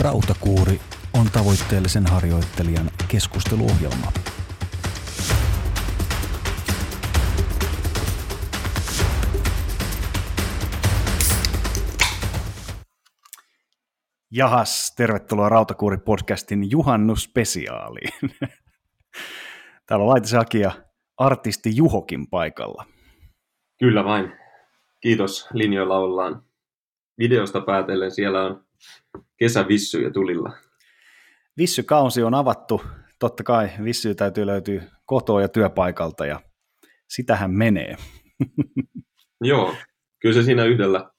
Rautakuuri on tavoitteellisen harjoittelijan keskusteluohjelma. Jahas, tervetuloa Rautakuuri-podcastin juhannusspesiaaliin. Täällä on Laitisen Aki ja artisti Juhokin paikalla. Kyllä vain. Kiitos. Linjoilla ollaan. Videosta päätellen siellä on kesävissyjä tulilla. Vissykausi on avattu. Totta kai vissyä täytyy löytyä kotoa ja työpaikalta ja sitähän menee. Joo, kyllä se siinä yhdellä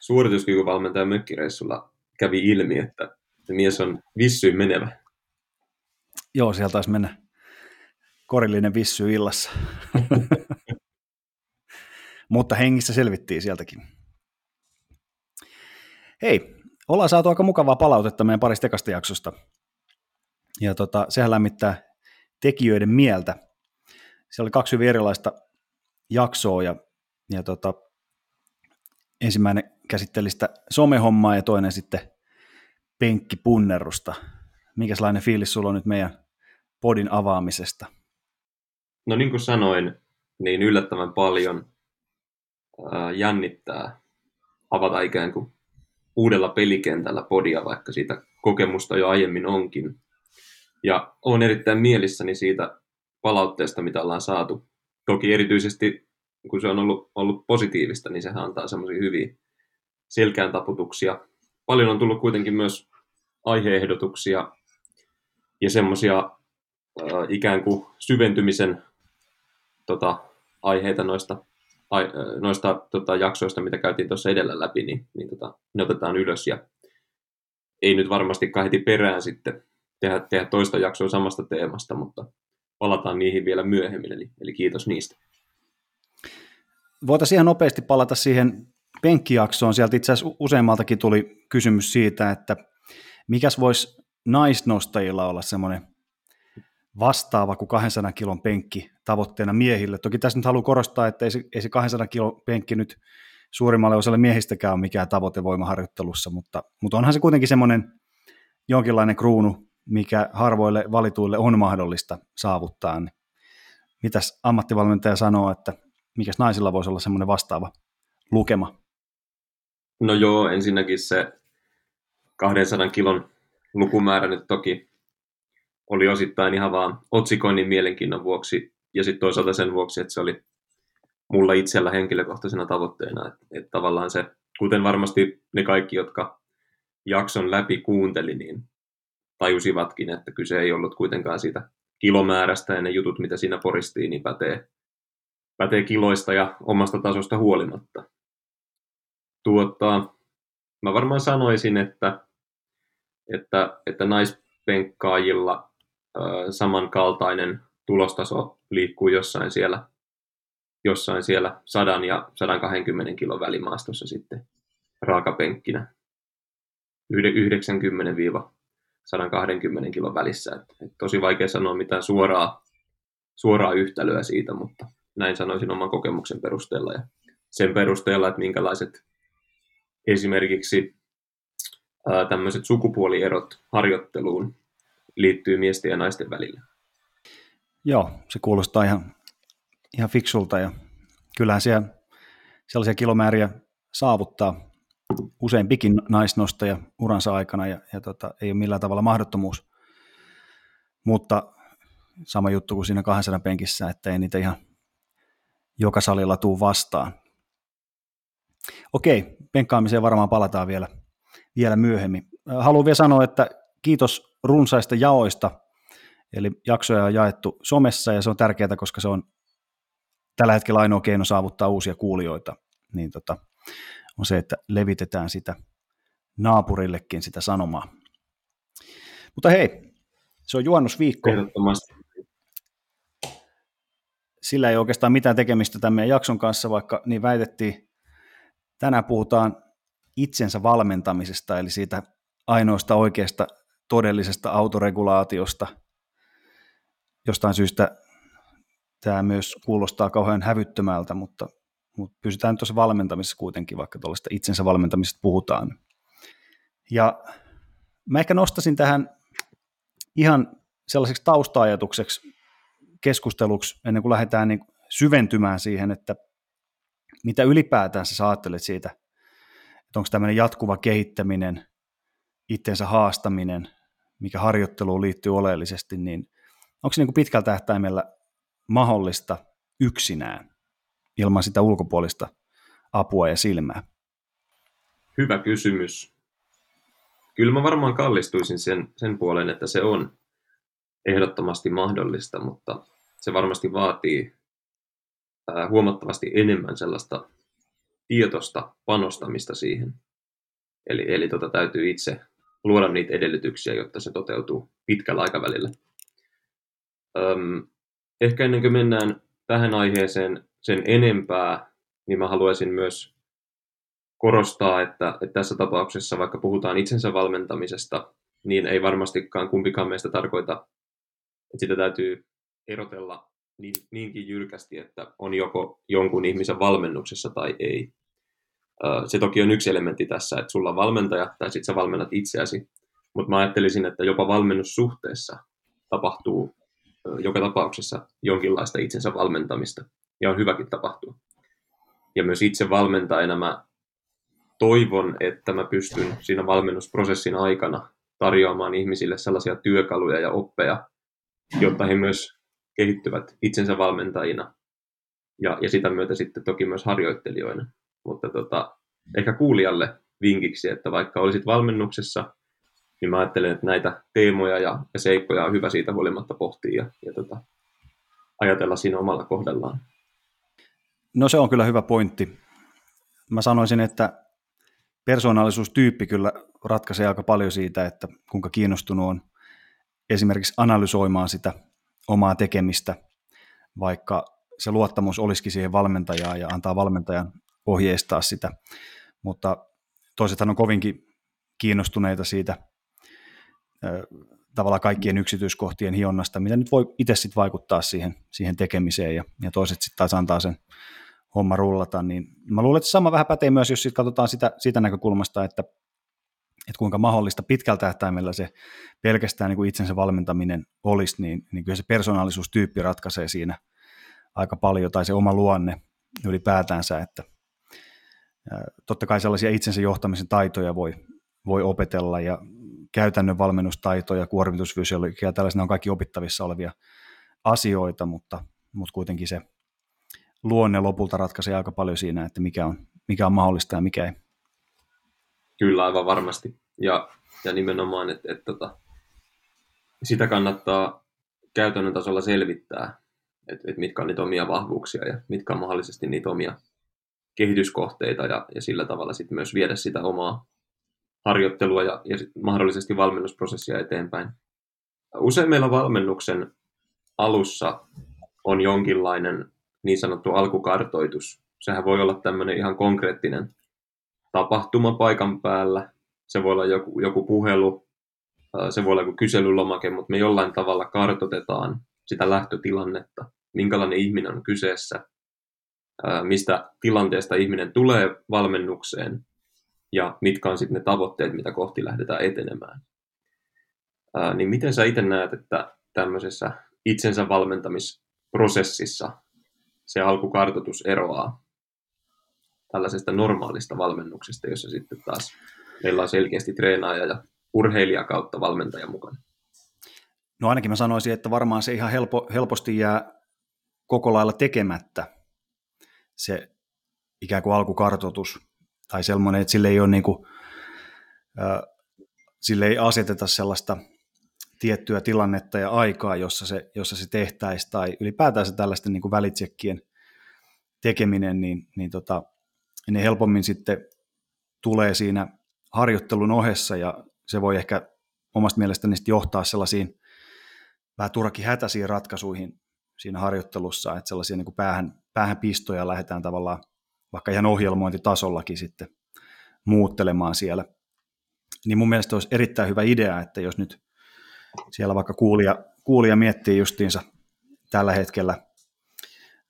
suorituskykyvalmentajan mökkireissulla kävi ilmi, että mies on vissyyn menevä. Joo, sieltä taisi mennä korillinen vissy illassa. Mutta hengissä selvittiin sieltäkin. Hei, ollaan saatu aika mukavaa palautetta meidän parista ekasta jaksosta. Ja tota, sehän lämmittää tekijöiden mieltä. Siellä oli kaksi hyvin erilaista jaksoa ja, ja tota, ensimmäinen käsitteli sitä somehommaa ja toinen sitten penkkipunnerusta. Mikäslainen fiilis sulla on nyt meidän podin avaamisesta? No niin kuin sanoin, niin yllättävän paljon jännittää avata ikään kuin uudella pelikentällä podia, vaikka siitä kokemusta jo aiemmin onkin. Ja olen erittäin mielissäni siitä palautteesta, mitä ollaan saatu. Toki erityisesti, kun se on ollut, ollut positiivista, niin sehän antaa semmoisia hyviä selkään taputuksia. Paljon on tullut kuitenkin myös aiheehdotuksia ja semmoisia ikään kuin syventymisen tota, aiheita noista noista tota, jaksoista, mitä käytiin tuossa edellä läpi, niin, niin tota, ne otetaan ylös ja ei nyt varmastikaan heti perään sitten tehdä, tehdä toista jaksoa samasta teemasta, mutta palataan niihin vielä myöhemmin, eli, eli kiitos niistä. Voitaisiin ihan nopeasti palata siihen penkkijaksoon. Sieltä itse asiassa useammaltakin tuli kysymys siitä, että mikäs voisi naisnostajilla olla semmoinen vastaava kuin 200 kilon penkki tavoitteena miehille. Toki tässä nyt haluan korostaa, että ei se, ei se 200 kilon penkki nyt suurimmalle osalle miehistäkään ole mikään tavoite voimaharjoittelussa, mutta, mutta onhan se kuitenkin semmoinen jonkinlainen kruunu, mikä harvoille valituille on mahdollista saavuttaa. Niin mitäs ammattivalmentaja sanoo, että mikäs naisilla voisi olla semmoinen vastaava lukema? No joo, ensinnäkin se 200 kilon lukumäärä nyt toki oli osittain ihan vaan otsikoinnin mielenkiinnon vuoksi ja sitten toisaalta sen vuoksi, että se oli mulla itsellä henkilökohtaisena tavoitteena. Että, että tavallaan se, kuten varmasti ne kaikki, jotka jakson läpi kuunteli, niin tajusivatkin, että kyse ei ollut kuitenkaan siitä kilomäärästä ja ne jutut, mitä siinä poristiin, niin pätee, pätee kiloista ja omasta tasosta huolimatta. Tuota, mä varmaan sanoisin, että, että, että naispenkkaajilla samankaltainen tulostaso liikkuu jossain siellä, jossain siellä 100 ja 120 kilon välimaastossa sitten raakapenkkinä 90-120 kilon välissä. Et, et tosi vaikea sanoa mitään suoraa, suoraa yhtälöä siitä, mutta näin sanoisin oman kokemuksen perusteella ja sen perusteella, että minkälaiset esimerkiksi tämmöiset sukupuolierot harjoitteluun liittyy miesten ja naisten välillä. Joo, se kuulostaa ihan, ihan fiksulta ja kyllähän siellä sellaisia kilomääriä saavuttaa useampikin naisnostaja uransa aikana ja, ja tota, ei ole millään tavalla mahdottomuus. Mutta sama juttu kuin siinä 200 penkissä, että ei niitä ihan joka salilla tuu vastaan. Okei, penkkaamiseen varmaan palataan vielä, vielä myöhemmin. Haluan vielä sanoa, että kiitos runsaista jaoista, eli jaksoja on jaettu somessa ja se on tärkeää, koska se on tällä hetkellä ainoa keino saavuttaa uusia kuulijoita, niin tota, on se, että levitetään sitä naapurillekin sitä sanomaa. Mutta hei, se on juhannusviikko. Sillä ei oikeastaan mitään tekemistä tämän meidän jakson kanssa, vaikka niin väitettiin. Tänään puhutaan itsensä valmentamisesta, eli siitä ainoasta oikeasta todellisesta autoregulaatiosta. Jostain syystä tämä myös kuulostaa kauhean hävyttömältä, mutta, mutta pysytään tuossa valmentamisessa kuitenkin, vaikka tuollaista itsensä valmentamisesta puhutaan. Ja mä ehkä nostasin tähän ihan sellaiseksi tausta-ajatukseksi keskusteluksi, ennen kuin lähdetään niin syventymään siihen, että mitä ylipäätään sä ajattelet siitä, että onko tämmöinen jatkuva kehittäminen, itsensä haastaminen, mikä harjoitteluun liittyy oleellisesti, niin onko se niin kuin pitkällä tähtäimellä mahdollista yksinään ilman sitä ulkopuolista apua ja silmää? Hyvä kysymys. Kyllä mä varmaan kallistuisin sen, sen puolen, että se on ehdottomasti mahdollista, mutta se varmasti vaatii ää, huomattavasti enemmän sellaista tietosta panostamista siihen. Eli, eli tota, täytyy itse luoda niitä edellytyksiä, jotta se toteutuu pitkällä aikavälillä. Öm, ehkä ennen kuin mennään tähän aiheeseen sen enempää, niin mä haluaisin myös korostaa, että, että tässä tapauksessa, vaikka puhutaan itsensä valmentamisesta, niin ei varmastikaan kumpikaan meistä tarkoita, että sitä täytyy erotella niin, niinkin jyrkästi, että on joko jonkun ihmisen valmennuksessa tai ei. Se toki on yksi elementti tässä, että sulla on valmentaja tai sitten sä valmennat itseäsi, mutta mä ajattelisin, että jopa valmennussuhteessa tapahtuu joka tapauksessa jonkinlaista itsensä valmentamista, ja on hyväkin tapahtua. Ja myös itse valmentajana mä toivon, että mä pystyn siinä valmennusprosessin aikana tarjoamaan ihmisille sellaisia työkaluja ja oppeja, jotta he myös kehittyvät itsensä valmentajina ja, ja sitä myötä sitten toki myös harjoittelijoina. Mutta tota, ehkä kuulijalle vinkiksi, että vaikka olisit valmennuksessa, niin mä ajattelen, että näitä teemoja ja, ja seikkoja on hyvä siitä huolimatta pohtia ja, ja tota, ajatella siinä omalla kohdallaan. No se on kyllä hyvä pointti. Mä sanoisin, että persoonallisuustyyppi kyllä ratkaisee aika paljon siitä, että kuinka kiinnostunut on esimerkiksi analysoimaan sitä omaa tekemistä, vaikka se luottamus olisikin siihen valmentajaan ja antaa valmentajan ohjeistaa sitä. Mutta toisethan on kovinkin kiinnostuneita siitä tavallaan kaikkien yksityiskohtien hionnasta, mitä nyt voi itse sitten vaikuttaa siihen, siihen tekemiseen ja, ja toiset sitten taas antaa sen homma rullata, niin mä luulen, että sama vähän pätee myös, jos sit katsotaan sitä, siitä näkökulmasta, että, että kuinka mahdollista pitkällä tähtäimellä se pelkästään niin kuin itsensä valmentaminen olisi, niin, niin kyllä se persoonallisuustyyppi ratkaisee siinä aika paljon, tai se oma luonne ylipäätänsä, että totta kai sellaisia itsensä johtamisen taitoja voi, voi opetella, ja käytännön valmennustaitoja, kuormitusfysiologia ja tällaisena on kaikki opittavissa olevia asioita, mutta, mutta kuitenkin se luonne lopulta ratkaisee aika paljon siinä, että mikä on, mikä on mahdollista ja mikä ei. Kyllä, aivan varmasti. Ja, ja nimenomaan, että, että, että tota, sitä kannattaa käytännön tasolla selvittää, että, että mitkä on niitä omia vahvuuksia ja mitkä on mahdollisesti niitä omia kehityskohteita ja, ja sillä tavalla sitten myös viedä sitä omaa harjoittelua ja, ja mahdollisesti valmennusprosessia eteenpäin. Usein meillä valmennuksen alussa on jonkinlainen niin sanottu alkukartoitus. Sehän voi olla tämmöinen ihan konkreettinen tapahtuma paikan päällä. Se voi olla joku, joku puhelu, se voi olla joku kyselylomake, mutta me jollain tavalla kartotetaan sitä lähtötilannetta, minkälainen ihminen on kyseessä, mistä tilanteesta ihminen tulee valmennukseen ja mitkä on sitten ne tavoitteet, mitä kohti lähdetään etenemään. niin miten sä itse näet, että tämmöisessä itsensä valmentamisprosessissa se alkukartoitus eroaa tällaisesta normaalista valmennuksesta, jossa sitten taas meillä on selkeästi treenaaja ja urheilija kautta valmentaja mukana. No ainakin mä sanoisin, että varmaan se ihan helpo, helposti jää koko lailla tekemättä se ikään kuin alkukartoitus tai sellainen, että sille ei ole niin kuin, sille ei aseteta sellaista tiettyä tilannetta ja aikaa, jossa se, jossa se tehtäisiin, tai ylipäätään se tällaisten niin välitsekkien tekeminen, niin, niin tota, ne helpommin sitten tulee siinä harjoittelun ohessa, ja se voi ehkä omasta mielestäni johtaa sellaisiin vähän turhakin hätäisiin ratkaisuihin siinä harjoittelussa, että sellaisia niin kuin päähän, päähän pistoja lähdetään tavallaan vaikka ihan ohjelmointitasollakin sitten muuttelemaan siellä. Niin mun mielestä olisi erittäin hyvä idea, että jos nyt siellä vaikka kuulija, kuulija miettii justiinsa tällä hetkellä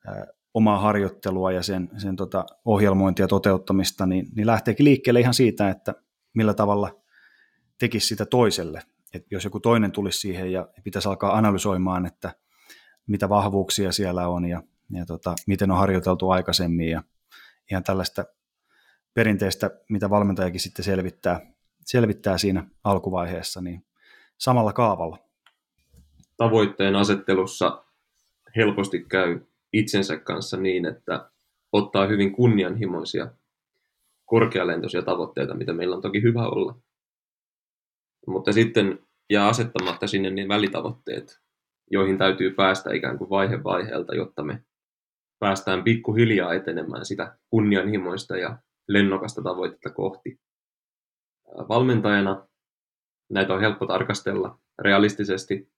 ää, omaa harjoittelua ja sen, sen tota ohjelmointia toteuttamista, niin, niin lähteekin liikkeelle ihan siitä, että millä tavalla tekisi sitä toiselle. Et jos joku toinen tulisi siihen ja pitäisi alkaa analysoimaan, että mitä vahvuuksia siellä on ja, ja tota, miten on harjoiteltu aikaisemmin ja ihan tällaista perinteistä, mitä valmentajakin sitten selvittää, selvittää siinä alkuvaiheessa, niin samalla kaavalla. Tavoitteen asettelussa helposti käy itsensä kanssa niin, että ottaa hyvin kunnianhimoisia korkealentoisia tavoitteita, mitä meillä on toki hyvä olla. Mutta sitten jää asettamatta sinne niin välitavoitteet, joihin täytyy päästä ikään kuin vaihe vaiheelta, jotta me päästään pikkuhiljaa etenemään sitä kunnianhimoista ja lennokasta tavoitetta kohti. Valmentajana näitä on helppo tarkastella realistisesti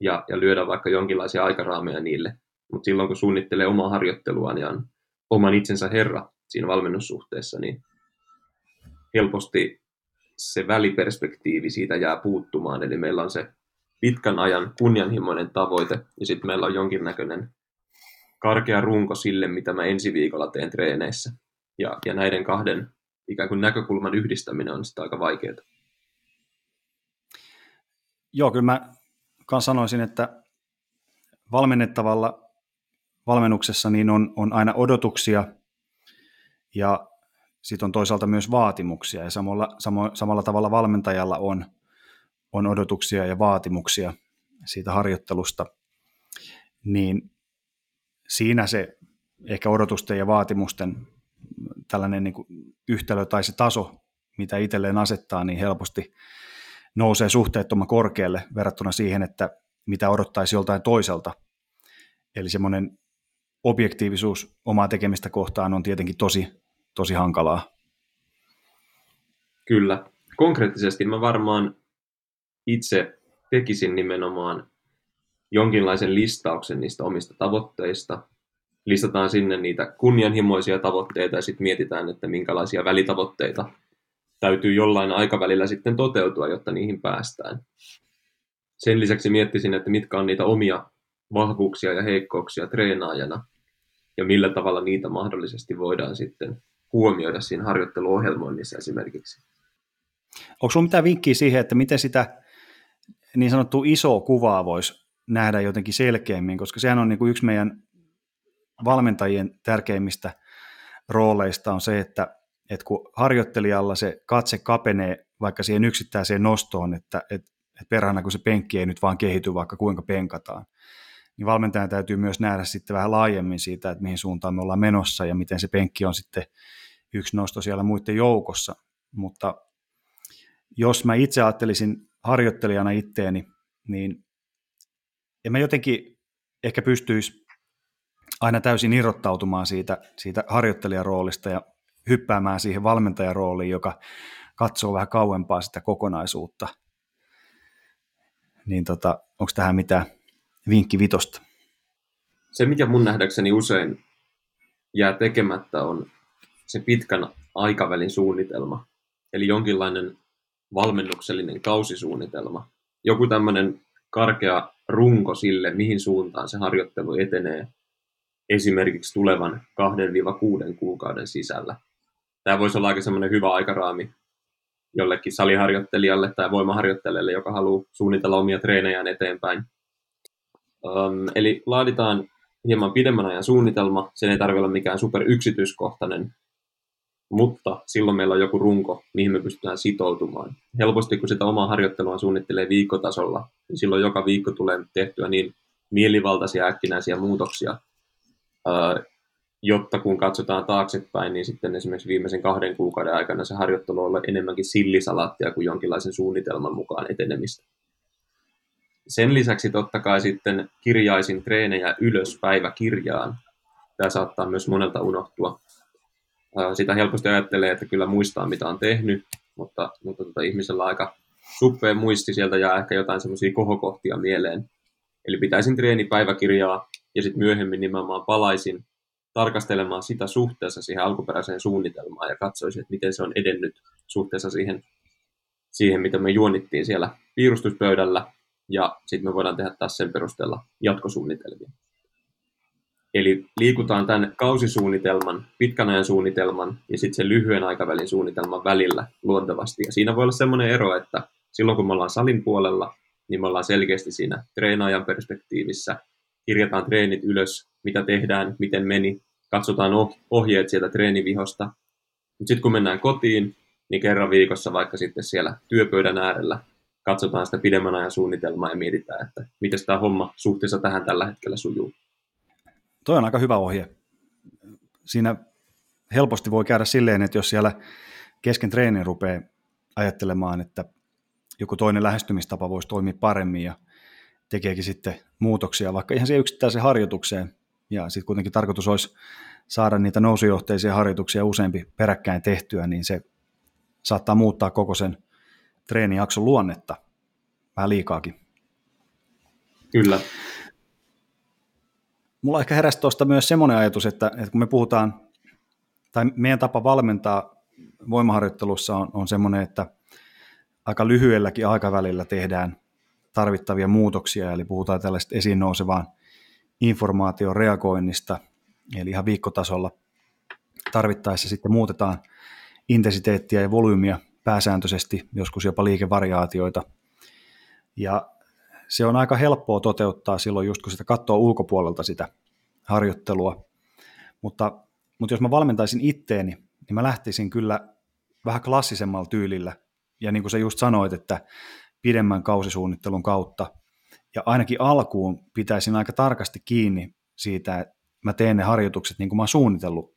ja, ja lyödä vaikka jonkinlaisia aikaraameja niille, mutta silloin kun suunnittelee omaa harjoitteluaan ja on oman itsensä herra siinä valmennussuhteessa, niin helposti se väliperspektiivi siitä jää puuttumaan. Eli meillä on se pitkän ajan kunnianhimoinen tavoite ja sitten meillä on jonkinnäköinen karkea runko sille, mitä mä ensi viikolla teen treeneissä. Ja, ja näiden kahden ikään kuin näkökulman yhdistäminen on sitten aika vaikeaa. Joo, kyllä mä sanoisin, että valmennettavalla valmennuksessa niin on, on aina odotuksia ja sitten on toisaalta myös vaatimuksia ja samalla, samo, samalla tavalla valmentajalla on, on odotuksia ja vaatimuksia siitä harjoittelusta, niin siinä se ehkä odotusten ja vaatimusten tällainen niin kuin yhtälö tai se taso, mitä itselleen asettaa, niin helposti nousee suhteettoman korkealle verrattuna siihen, että mitä odottaisi joltain toiselta. Eli semmoinen objektiivisuus omaa tekemistä kohtaan on tietenkin tosi, tosi hankalaa. Kyllä. Konkreettisesti mä varmaan itse tekisin nimenomaan jonkinlaisen listauksen niistä omista tavoitteista. Listataan sinne niitä kunnianhimoisia tavoitteita ja sitten mietitään, että minkälaisia välitavoitteita täytyy jollain aikavälillä sitten toteutua, jotta niihin päästään. Sen lisäksi miettisin, että mitkä on niitä omia vahvuuksia ja heikkouksia treenaajana ja millä tavalla niitä mahdollisesti voidaan sitten huomioida siinä harjoitteluohjelmoinnissa esimerkiksi. Onko sinulla mitään vinkkiä siihen, että miten sitä niin sanottua isoa kuvaa voisi nähdä jotenkin selkeämmin, koska sehän on niin kuin yksi meidän valmentajien tärkeimmistä rooleista on se, että, että kun harjoittelijalla se katse kapenee vaikka siihen yksittäiseen nostoon, että, että, että perhana kun se penkki ei nyt vaan kehity vaikka kuinka penkataan, niin valmentajan täytyy myös nähdä sitten vähän laajemmin siitä, että mihin suuntaan me ollaan menossa ja miten se penkki on sitten yksi nosto siellä muiden joukossa. Mutta jos mä itse ajattelisin harjoittelijana itteeni, niin en mä jotenkin ehkä pystyisi aina täysin irrottautumaan siitä, siitä harjoittelijaroolista ja hyppäämään siihen valmentajarooliin, joka katsoo vähän kauempaa sitä kokonaisuutta. Niin tota, onko tähän mitään vinkki vitosta? Se, mikä mun nähdäkseni usein jää tekemättä, on se pitkän aikavälin suunnitelma. Eli jonkinlainen valmennuksellinen kausisuunnitelma. Joku tämmöinen karkea runko sille, mihin suuntaan se harjoittelu etenee esimerkiksi tulevan 2-6 kuukauden sisällä. Tämä voisi olla aika semmoinen hyvä aikaraami jollekin saliharjoittelijalle tai voimaharjoittelijalle, joka haluaa suunnitella omia treenejään eteenpäin. Um, eli laaditaan hieman pidemmän ajan suunnitelma. Sen ei tarvitse olla mikään super yksityiskohtainen, mutta silloin meillä on joku runko, mihin me pystytään sitoutumaan. Helposti kun sitä omaa harjoittelua suunnittelee viikkotasolla, niin silloin joka viikko tulee tehtyä niin mielivaltaisia äkkinäisiä muutoksia, jotta kun katsotaan taaksepäin, niin sitten esimerkiksi viimeisen kahden kuukauden aikana se harjoittelu on enemmänkin sillisalaattia kuin jonkinlaisen suunnitelman mukaan etenemistä. Sen lisäksi totta kai sitten kirjaisin treenejä ylös päiväkirjaan. Tämä saattaa myös monelta unohtua. Sitä helposti ajattelee, että kyllä muistaa mitä on tehnyt, mutta, mutta tota, ihmisellä on aika suppea muisti, sieltä jää ehkä jotain semmoisia kohokohtia mieleen. Eli pitäisin treenipäiväkirjaa ja sitten myöhemmin nimenomaan palaisin tarkastelemaan sitä suhteessa siihen alkuperäiseen suunnitelmaan ja katsoisin, että miten se on edennyt suhteessa siihen, siihen mitä me juonittiin siellä piirustuspöydällä ja sitten me voidaan tehdä taas sen perusteella jatkosuunnitelmia. Eli liikutaan tämän kausisuunnitelman, pitkän ajan suunnitelman ja sitten sen lyhyen aikavälin suunnitelman välillä luontevasti. Ja siinä voi olla semmoinen ero, että silloin kun me ollaan salin puolella, niin me ollaan selkeästi siinä treenaajan perspektiivissä, kirjataan treenit ylös, mitä tehdään, miten meni, katsotaan ohjeet sieltä treenivihosta. Mutta sitten kun mennään kotiin, niin kerran viikossa vaikka sitten siellä työpöydän äärellä katsotaan sitä pidemmän ajan suunnitelmaa ja mietitään, että miten tämä homma suhteessa tähän tällä hetkellä sujuu. Toi on aika hyvä ohje. Siinä helposti voi käydä silleen, että jos siellä kesken treenin rupeaa ajattelemaan, että joku toinen lähestymistapa voisi toimia paremmin ja tekeekin sitten muutoksia vaikka ihan siihen yksittäiseen harjoitukseen. Ja sitten kuitenkin tarkoitus olisi saada niitä nousujohteisia harjoituksia useampi peräkkäin tehtyä, niin se saattaa muuttaa koko sen treenijakson luonnetta vähän liikaakin. Kyllä. Mulla ehkä heräsi tuosta myös semmoinen ajatus, että, että kun me puhutaan, tai meidän tapa valmentaa voimaharjoittelussa on, on semmoinen, että aika lyhyelläkin aikavälillä tehdään tarvittavia muutoksia, eli puhutaan tällaista esiin nousevaan informaation reagoinnista, eli ihan viikkotasolla tarvittaessa sitten muutetaan intensiteettiä ja volyymiä pääsääntöisesti, joskus jopa liikevariaatioita. Ja se on aika helppoa toteuttaa silloin just kun sitä katsoo ulkopuolelta sitä harjoittelua. Mutta, mutta jos mä valmentaisin itteeni, niin mä lähtisin kyllä vähän klassisemmalla tyylillä. Ja niin kuin sä just sanoit, että pidemmän kausisuunnittelun kautta. Ja ainakin alkuun pitäisin aika tarkasti kiinni siitä, että mä teen ne harjoitukset niin kuin mä oon suunnitellut,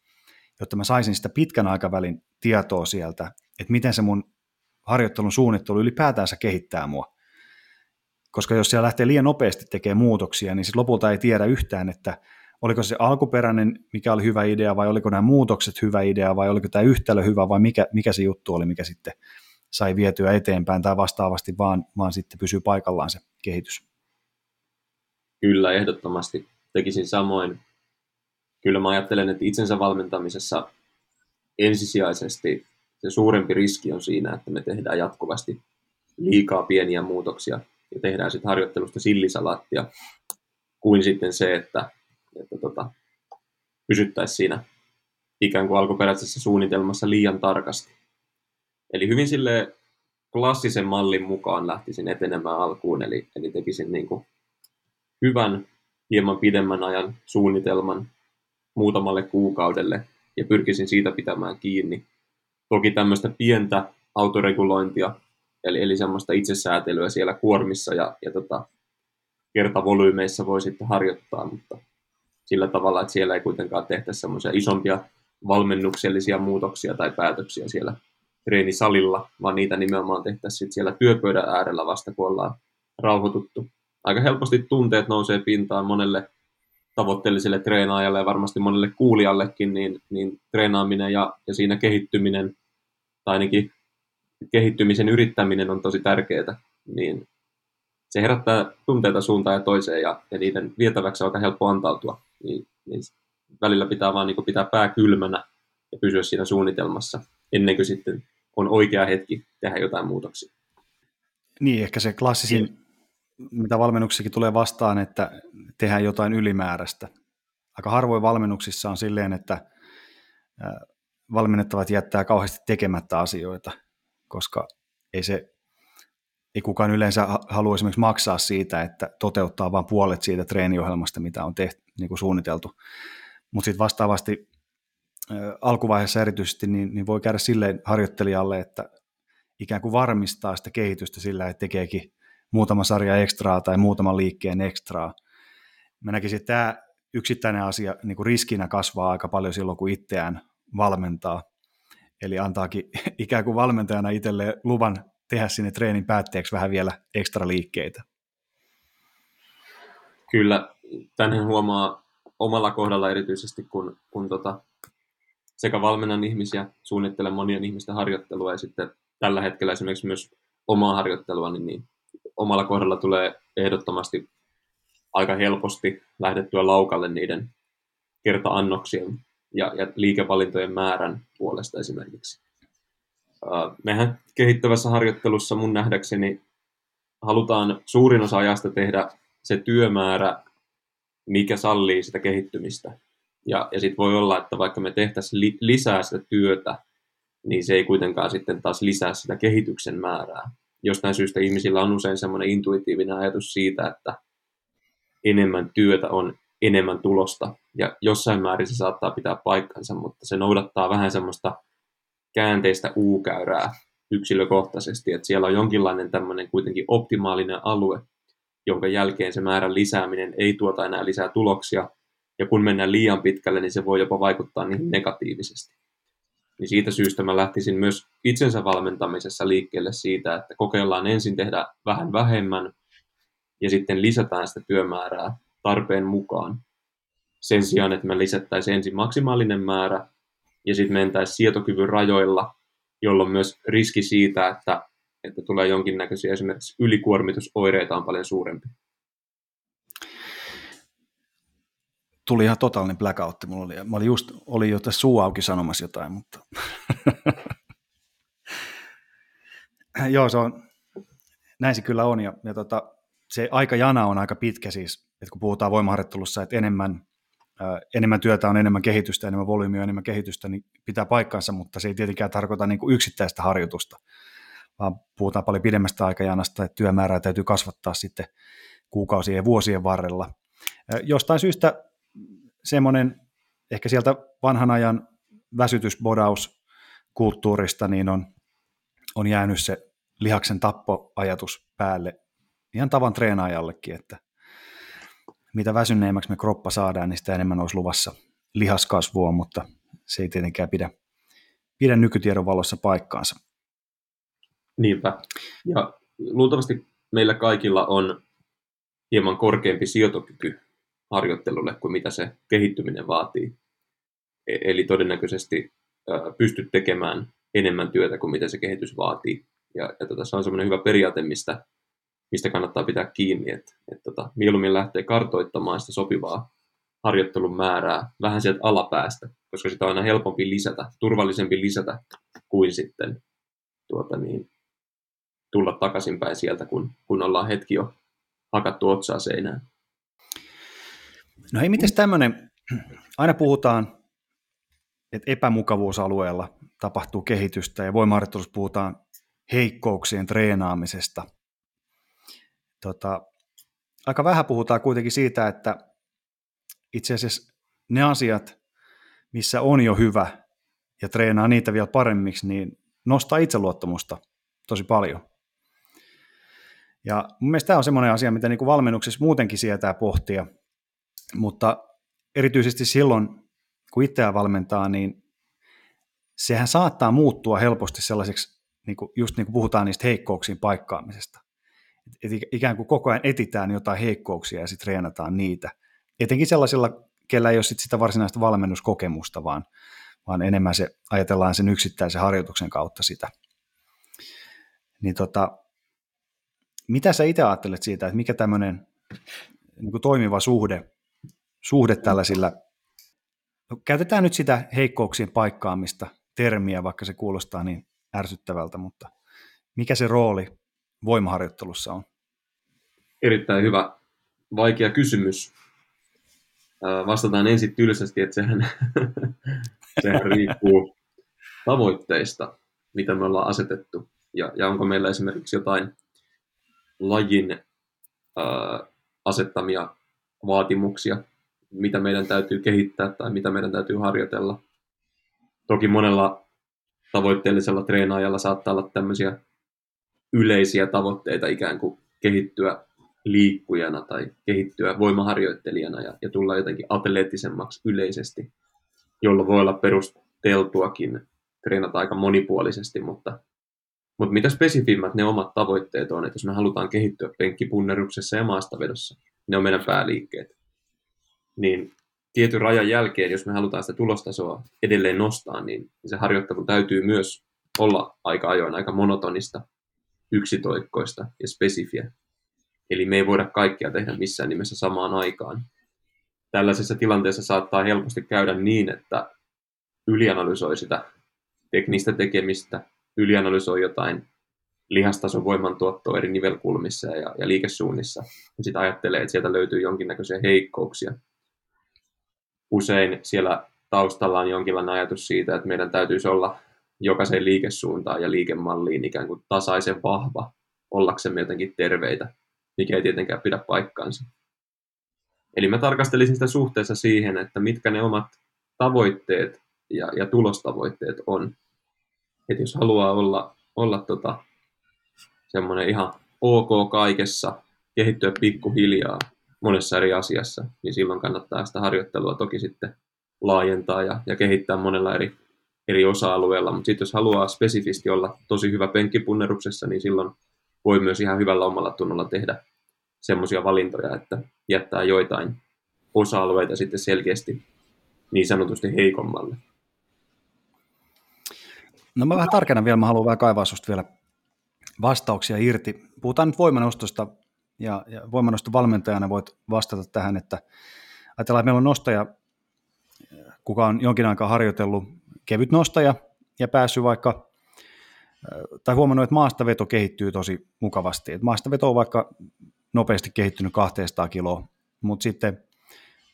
jotta mä saisin sitä pitkän aikavälin tietoa sieltä, että miten se mun harjoittelun suunnittelu ylipäätänsä kehittää mua. Koska jos siellä lähtee liian nopeasti tekemään muutoksia, niin sitten lopulta ei tiedä yhtään, että oliko se alkuperäinen, mikä oli hyvä idea, vai oliko nämä muutokset hyvä idea, vai oliko tämä yhtälö hyvä, vai mikä, mikä se juttu oli, mikä sitten sai vietyä eteenpäin, tai vastaavasti vaan, vaan sitten pysyy paikallaan se kehitys. Kyllä, ehdottomasti tekisin samoin. Kyllä mä ajattelen, että itsensä valmentamisessa ensisijaisesti se suurempi riski on siinä, että me tehdään jatkuvasti liikaa pieniä muutoksia ja tehdään sitten harjoittelusta sillisalaattia, kuin sitten se, että, että tota, pysyttäisiin siinä ikään kuin alkuperäisessä suunnitelmassa liian tarkasti. Eli hyvin sille klassisen mallin mukaan lähtisin etenemään alkuun, eli, eli tekisin niin kuin hyvän, hieman pidemmän ajan suunnitelman muutamalle kuukaudelle ja pyrkisin siitä pitämään kiinni toki tämmöistä pientä autoregulointia, eli, eli semmoista itsesäätelyä siellä kuormissa ja, ja tota, kertavolyymeissa voi sitten harjoittaa, mutta sillä tavalla, että siellä ei kuitenkaan tehtä semmoisia isompia valmennuksellisia muutoksia tai päätöksiä siellä treenisalilla, vaan niitä nimenomaan tehtäisiin siellä työpöydän äärellä vasta, kun ollaan rauhoituttu. Aika helposti tunteet nousee pintaan monelle tavoitteelliselle treenaajalle ja varmasti monelle kuulijallekin, niin, niin treenaaminen ja, ja siinä kehittyminen tai ainakin kehittymisen yrittäminen on tosi tärkeää, niin se herättää tunteita suuntaan ja toiseen ja, ja niiden vietäväksi on aika helppo antautua. Niin, niin välillä pitää vaan niin pitää pää kylmänä ja pysyä siinä suunnitelmassa ennen kuin sitten on oikea hetki tehdä jotain muutoksia. Niin, ehkä se klassisin, niin. mitä valmennuksissakin tulee vastaan, että tehdään jotain ylimääräistä. Aika harvoin valmennuksissa on silleen, että valmennettavat jättää kauheasti tekemättä asioita, koska ei se ei kukaan yleensä halua esimerkiksi maksaa siitä, että toteuttaa vain puolet siitä treeniohjelmasta, mitä on tehty, niin kuin suunniteltu. Mutta sitten vastaavasti alkuvaiheessa erityisesti niin, niin voi käydä silleen harjoittelijalle, että ikään kuin varmistaa sitä kehitystä sillä, että tekeekin muutama sarja ekstraa tai muutaman liikkeen ekstraa. Mä näkisin, että tämä yksittäinen asia niin kuin riskinä kasvaa aika paljon silloin, kun itseään valmentaa. Eli antaakin ikään kuin valmentajana itselleen luvan tehdä sinne treenin päätteeksi vähän vielä ekstra liikkeitä. Kyllä, tänne huomaa omalla kohdalla erityisesti, kun, kun tota, sekä valmennan ihmisiä, suunnittelen monien ihmisten harjoittelua ja sitten tällä hetkellä esimerkiksi myös omaa harjoittelua, niin, niin omalla kohdalla tulee ehdottomasti aika helposti lähdettyä laukalle niiden kerta-annoksien ja, ja liikevalintojen määrän puolesta esimerkiksi. Mehän kehittävässä harjoittelussa mun nähdäkseni halutaan suurin osa ajasta tehdä se työmäärä, mikä sallii sitä kehittymistä. Ja, ja sitten voi olla, että vaikka me tehtäisiin li, lisää sitä työtä, niin se ei kuitenkaan sitten taas lisää sitä kehityksen määrää. jostain syystä ihmisillä on usein semmoinen intuitiivinen ajatus siitä, että enemmän työtä on enemmän tulosta. Ja jossain määrin se saattaa pitää paikkansa, mutta se noudattaa vähän semmoista käänteistä U-käyrää yksilökohtaisesti, että siellä on jonkinlainen tämmöinen kuitenkin optimaalinen alue, jonka jälkeen se määrän lisääminen ei tuota enää lisää tuloksia, ja kun mennään liian pitkälle, niin se voi jopa vaikuttaa niihin negatiivisesti. Niin siitä syystä mä lähtisin myös itsensä valmentamisessa liikkeelle siitä, että kokeillaan ensin tehdä vähän vähemmän, ja sitten lisätään sitä työmäärää tarpeen mukaan. Sen sijaan, että me lisättäisiin ensin maksimaalinen määrä, ja sitten mentäisiin sietokyvyn rajoilla, jolloin myös riski siitä, että, että tulee jonkinnäköisiä esimerkiksi ylikuormitusoireita on paljon suurempi. Tuli ihan totaalinen blackoutti. Mulla oli, mä olin just, oli jo tässä suu auki sanomassa jotain, mutta joo, se on, näin se kyllä on, ja, ja tota, se aikajana on aika pitkä siis, että kun puhutaan voimaharjoittelussa, että enemmän enemmän työtä on enemmän kehitystä, enemmän volyymia enemmän kehitystä, niin pitää paikkansa, mutta se ei tietenkään tarkoita niin kuin yksittäistä harjoitusta, vaan puhutaan paljon pidemmästä aikajanasta, että työmäärää täytyy kasvattaa sitten kuukausien ja vuosien varrella. Jostain syystä semmoinen ehkä sieltä vanhan ajan väsytysbodaus kulttuurista niin on, on jäänyt se lihaksen tappoajatus päälle ihan tavan treenaajallekin, että mitä väsyneemmäksi me kroppa saadaan, niin sitä enemmän olisi luvassa lihaskasvua, mutta se ei tietenkään pidä, pidä nykytiedon valossa paikkaansa. Niinpä. Ja luultavasti meillä kaikilla on hieman korkeampi sijoitokyky harjoittelulle kuin mitä se kehittyminen vaatii. E- eli todennäköisesti pystyt tekemään enemmän työtä kuin mitä se kehitys vaatii. Ja, ja tota, se on semmoinen hyvä periaate, mistä mistä kannattaa pitää kiinni, että, että tota, mieluummin lähtee kartoittamaan sitä sopivaa harjoittelun määrää vähän sieltä alapäästä, koska sitä on aina helpompi lisätä, turvallisempi lisätä kuin sitten tuota niin, tulla takaisinpäin sieltä, kun, kun ollaan hetki jo hakattu otsaa seinään. No hei, miten tämmöinen, aina puhutaan, että epämukavuusalueella tapahtuu kehitystä ja voimaharjoittelussa puhutaan heikkouksien treenaamisesta – tota, aika vähän puhutaan kuitenkin siitä, että itse asiassa ne asiat, missä on jo hyvä ja treenaa niitä vielä paremmiksi, niin nostaa itseluottamusta tosi paljon. Ja mun mielestä tämä on semmoinen asia, mitä niin kuin valmennuksessa muutenkin sietää pohtia, mutta erityisesti silloin, kun itseään valmentaa, niin sehän saattaa muuttua helposti sellaiseksi, niin kuin, just niin kuin puhutaan niistä heikkouksiin paikkaamisesta että ikään kuin koko ajan etitään jotain heikkouksia ja sitten treenataan niitä. Etenkin sellaisilla, kellä ei ole sit sitä varsinaista valmennuskokemusta, vaan, vaan enemmän se ajatellaan sen yksittäisen harjoituksen kautta sitä. Niin tota, mitä sä itse ajattelet siitä, että mikä tämmöinen niin toimiva suhde, suhde tällaisilla, no, käytetään nyt sitä heikkouksien paikkaamista termiä, vaikka se kuulostaa niin ärsyttävältä, mutta mikä se rooli voimaharjoittelussa on? Erittäin hyvä, vaikea kysymys. Vastataan ensin tylsästi, että sehän, sehän riippuu tavoitteista, mitä me ollaan asetettu. Ja, ja onko meillä esimerkiksi jotain lajin ää, asettamia vaatimuksia, mitä meidän täytyy kehittää tai mitä meidän täytyy harjoitella. Toki monella tavoitteellisella treenaajalla saattaa olla tämmöisiä yleisiä tavoitteita ikään kuin kehittyä liikkujana tai kehittyä voimaharjoittelijana ja, ja tulla jotenkin atleettisemmaksi yleisesti, jolla voi olla perusteltuakin treenata aika monipuolisesti, mutta, mutta mitä spesifimmät ne omat tavoitteet on, että jos me halutaan kehittyä penkkipunneruksessa ja maastavedossa, ne on meidän pääliikkeet, niin tietyn rajan jälkeen, jos me halutaan sitä tulostasoa edelleen nostaa, niin se harjoittelu täytyy myös olla aika ajoin aika monotonista yksitoikkoista ja spesifiä. Eli me ei voida kaikkea tehdä missään nimessä samaan aikaan. Tällaisessa tilanteessa saattaa helposti käydä niin, että ylianalysoi sitä teknistä tekemistä, ylianalysoi jotain lihastason voimantuottoa eri nivelkulmissa ja, ja liikesuunnissa, ja sitten ajattelee, että sieltä löytyy jonkinnäköisiä heikkouksia. Usein siellä taustalla on jonkinlainen ajatus siitä, että meidän täytyisi olla jokaiseen liikesuuntaan ja liikemalliin ikään kuin tasaisen vahva ollaksemme jotenkin terveitä, mikä ei tietenkään pidä paikkaansa. Eli mä tarkastelisin sitä suhteessa siihen, että mitkä ne omat tavoitteet ja, ja tulostavoitteet on. Että jos haluaa olla, olla tota, semmoinen ihan ok kaikessa, kehittyä pikkuhiljaa monessa eri asiassa, niin silloin kannattaa sitä harjoittelua toki sitten laajentaa ja, ja kehittää monella eri, eri osa-alueella. Mutta sitten jos haluaa spesifisti olla tosi hyvä penkkipunneruksessa, niin silloin voi myös ihan hyvällä omalla tunnolla tehdä semmoisia valintoja, että jättää joitain osa-alueita sitten selkeästi niin sanotusti heikommalle. No mä vähän tarkennan vielä, mä haluan vähän kaivaa susta vielä vastauksia irti. Puhutaan nyt voimanostosta ja, ja voimanoston valmentajana voit vastata tähän, että ajatellaan, että meillä on nostaja, kuka on jonkin aikaa harjoitellut kevyt nostaja ja päässyt vaikka, tai huomannut, että maastaveto kehittyy tosi mukavasti. Että maastaveto on vaikka nopeasti kehittynyt 200 kiloa, mutta sitten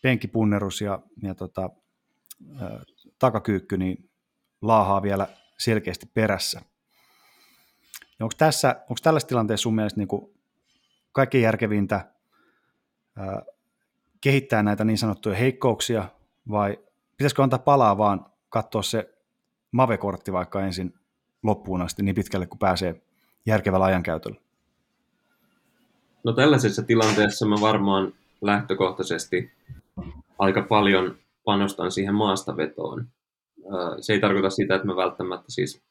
penkipunnerus ja, ja tota, takakyykky niin laahaa vielä selkeästi perässä. onko, tässä, onko tällaisessa tilanteessa sun mielestä niin kuin kaikkein järkevintä ää, kehittää näitä niin sanottuja heikkouksia, vai pitäisikö antaa palaa vaan katsoa se Mave-kortti vaikka ensin loppuun asti niin pitkälle, kun pääsee järkevällä ajankäytöllä? No tällaisessa tilanteessa mä varmaan lähtökohtaisesti aika paljon panostan siihen maastavetoon. Se ei tarkoita sitä, että mä välttämättä siis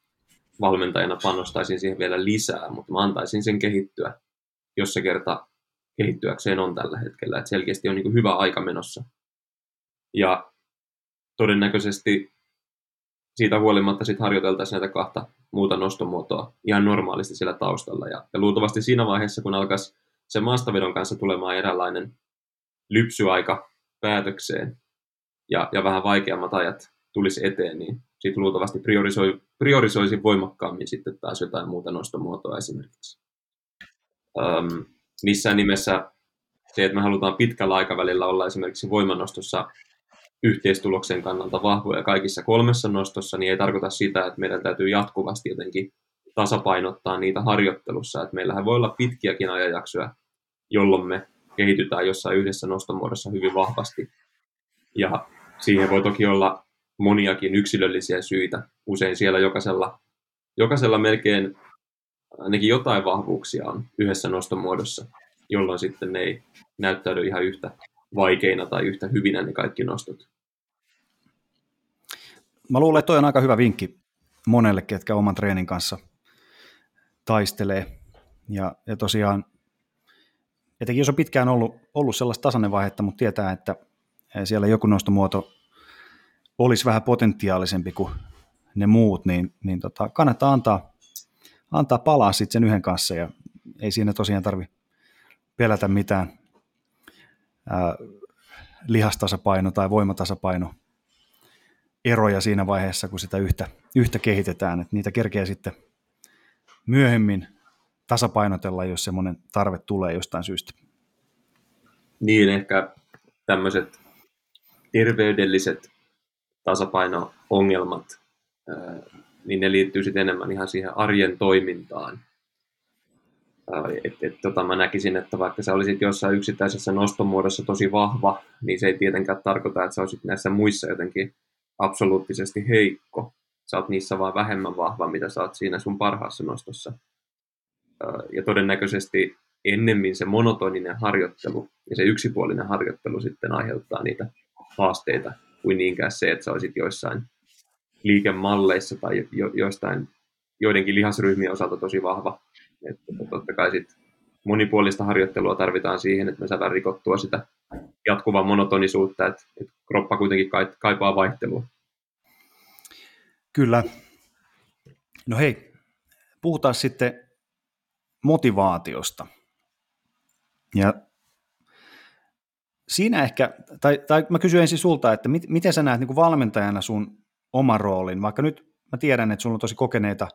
valmentajana panostaisin siihen vielä lisää, mutta mä antaisin sen kehittyä, jos se kerta kehittyäkseen on tällä hetkellä. Että selkeästi on niin hyvä aika menossa. Ja todennäköisesti siitä huolimatta sitten harjoiteltaisiin näitä kahta muuta nostomuotoa ihan normaalisti siellä taustalla. Ja, ja luultavasti siinä vaiheessa, kun alkaisi se maastavedon kanssa tulemaan eräänlainen lypsyaika päätökseen ja, ja vähän vaikeammat ajat tulisi eteen, niin siitä luultavasti priorisoi, priorisoisin voimakkaammin sitten taas jotain muuta nostomuotoa esimerkiksi. Öm, missään nimessä se, että me halutaan pitkällä aikavälillä olla esimerkiksi voimanostossa yhteistuloksen kannalta vahvoja kaikissa kolmessa nostossa, niin ei tarkoita sitä, että meidän täytyy jatkuvasti jotenkin tasapainottaa niitä harjoittelussa. Että meillähän voi olla pitkiäkin ajanjaksoja, jolloin me kehitytään jossain yhdessä nostomuodossa hyvin vahvasti. Ja siihen voi toki olla moniakin yksilöllisiä syitä. Usein siellä jokaisella, jokaisella melkein ainakin jotain vahvuuksia on yhdessä nostomuodossa, jolloin sitten ne ei näyttäydy ihan yhtä vaikeina tai yhtä hyvinä ne kaikki nostot. Mä luulen, että toi on aika hyvä vinkki monelle, ketkä oman treenin kanssa taistelee. Ja, ja tosiaan, etenkin jos on pitkään ollut, ollut sellaista tasainen vaihetta, mutta tietää, että siellä joku nostomuoto olisi vähän potentiaalisempi kuin ne muut, niin, niin tota, kannattaa antaa, antaa palaa sitten sen yhden kanssa ja ei siinä tosiaan tarvi pelätä mitään lihastasapaino tai voimatasapaino eroja siinä vaiheessa, kun sitä yhtä, yhtä kehitetään, että niitä kerkeä sitten myöhemmin tasapainotella, jos semmoinen tarve tulee jostain syystä. Niin, ehkä tämmöiset terveydelliset tasapaino-ongelmat, niin ne liittyy sitten enemmän ihan siihen arjen toimintaan. Et, et, tota, mä näkisin, että vaikka sä olisit jossain yksittäisessä nostomuodossa tosi vahva, niin se ei tietenkään tarkoita, että sä olisit näissä muissa jotenkin absoluuttisesti heikko. Sä oot niissä vaan vähemmän vahva, mitä sä oot siinä sun parhaassa nostossa. Ja todennäköisesti ennemmin se monotoninen harjoittelu ja se yksipuolinen harjoittelu sitten aiheuttaa niitä haasteita kuin niinkään se, että sä olisit joissain liikemalleissa tai jo, joistain joidenkin lihasryhmien osalta tosi vahva. Että totta kai sit monipuolista harjoittelua tarvitaan siihen, että me saadaan rikottua sitä jatkuvaa monotonisuutta, että, että kroppa kuitenkin kaipaa vaihtelua. Kyllä. No hei, puhutaan sitten motivaatiosta. Ja siinä ehkä, tai, tai mä kysyn ensin sulta, että mit, miten sä näet niin kuin valmentajana sun oman roolin, vaikka nyt mä tiedän, että sulla on tosi kokeneita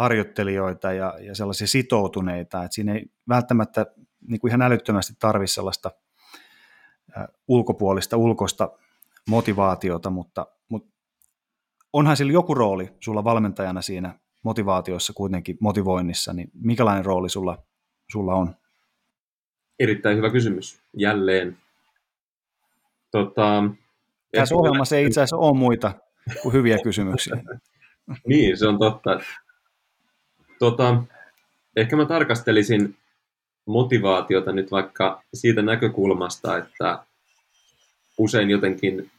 harjoittelijoita ja, ja sellaisia sitoutuneita, että siinä ei välttämättä niin kuin ihan älyttömästi tarvitse sellaista ulkopuolista, ulkoista motivaatiota, mutta, mutta onhan sillä joku rooli sulla valmentajana siinä motivaatiossa kuitenkin, motivoinnissa, niin mikälainen rooli sulla, sulla on? Erittäin hyvä kysymys. Jälleen. Tota, Tässä ohjelmassa ei itse asiassa ole muita kuin hyviä kysymyksiä. niin, se on totta. Tota, ehkä mä tarkastelisin motivaatiota nyt vaikka siitä näkökulmasta, että usein jotenkin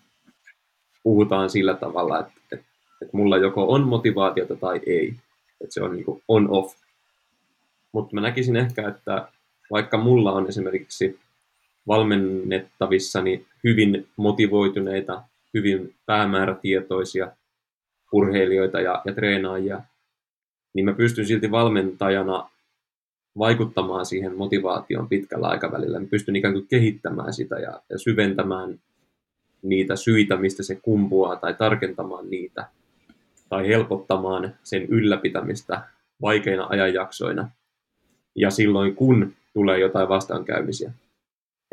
puhutaan sillä tavalla, että, että, että mulla joko on motivaatiota tai ei. Että se on niin on-off. Mutta mä näkisin ehkä, että vaikka mulla on esimerkiksi valmennettavissani hyvin motivoituneita, hyvin päämäärätietoisia urheilijoita ja, ja treenaajia, niin mä pystyn silti valmentajana vaikuttamaan siihen motivaatioon pitkällä aikavälillä. Mä pystyn ikään kuin kehittämään sitä ja, ja syventämään niitä syitä, mistä se kumpuaa, tai tarkentamaan niitä, tai helpottamaan sen ylläpitämistä vaikeina ajanjaksoina, ja silloin kun tulee jotain vastaankäymisiä.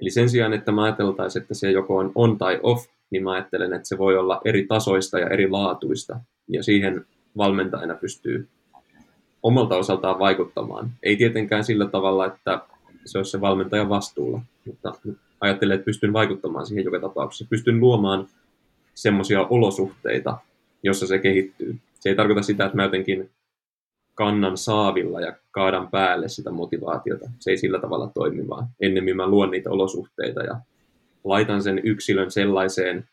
Eli sen sijaan, että mä ajateltaisiin, että se joko on on tai off, niin mä ajattelen, että se voi olla eri tasoista ja eri laatuista, ja siihen valmentajana pystyy omalta osaltaan vaikuttamaan. Ei tietenkään sillä tavalla, että se olisi se valmentajan vastuulla, mutta ajattelen, että pystyn vaikuttamaan siihen joka tapauksessa. Pystyn luomaan semmoisia olosuhteita, jossa se kehittyy. Se ei tarkoita sitä, että mä jotenkin kannan saavilla ja kaadan päälle sitä motivaatiota. Se ei sillä tavalla toimi, vaan ennemmin mä luon niitä olosuhteita ja laitan sen yksilön sellaiseen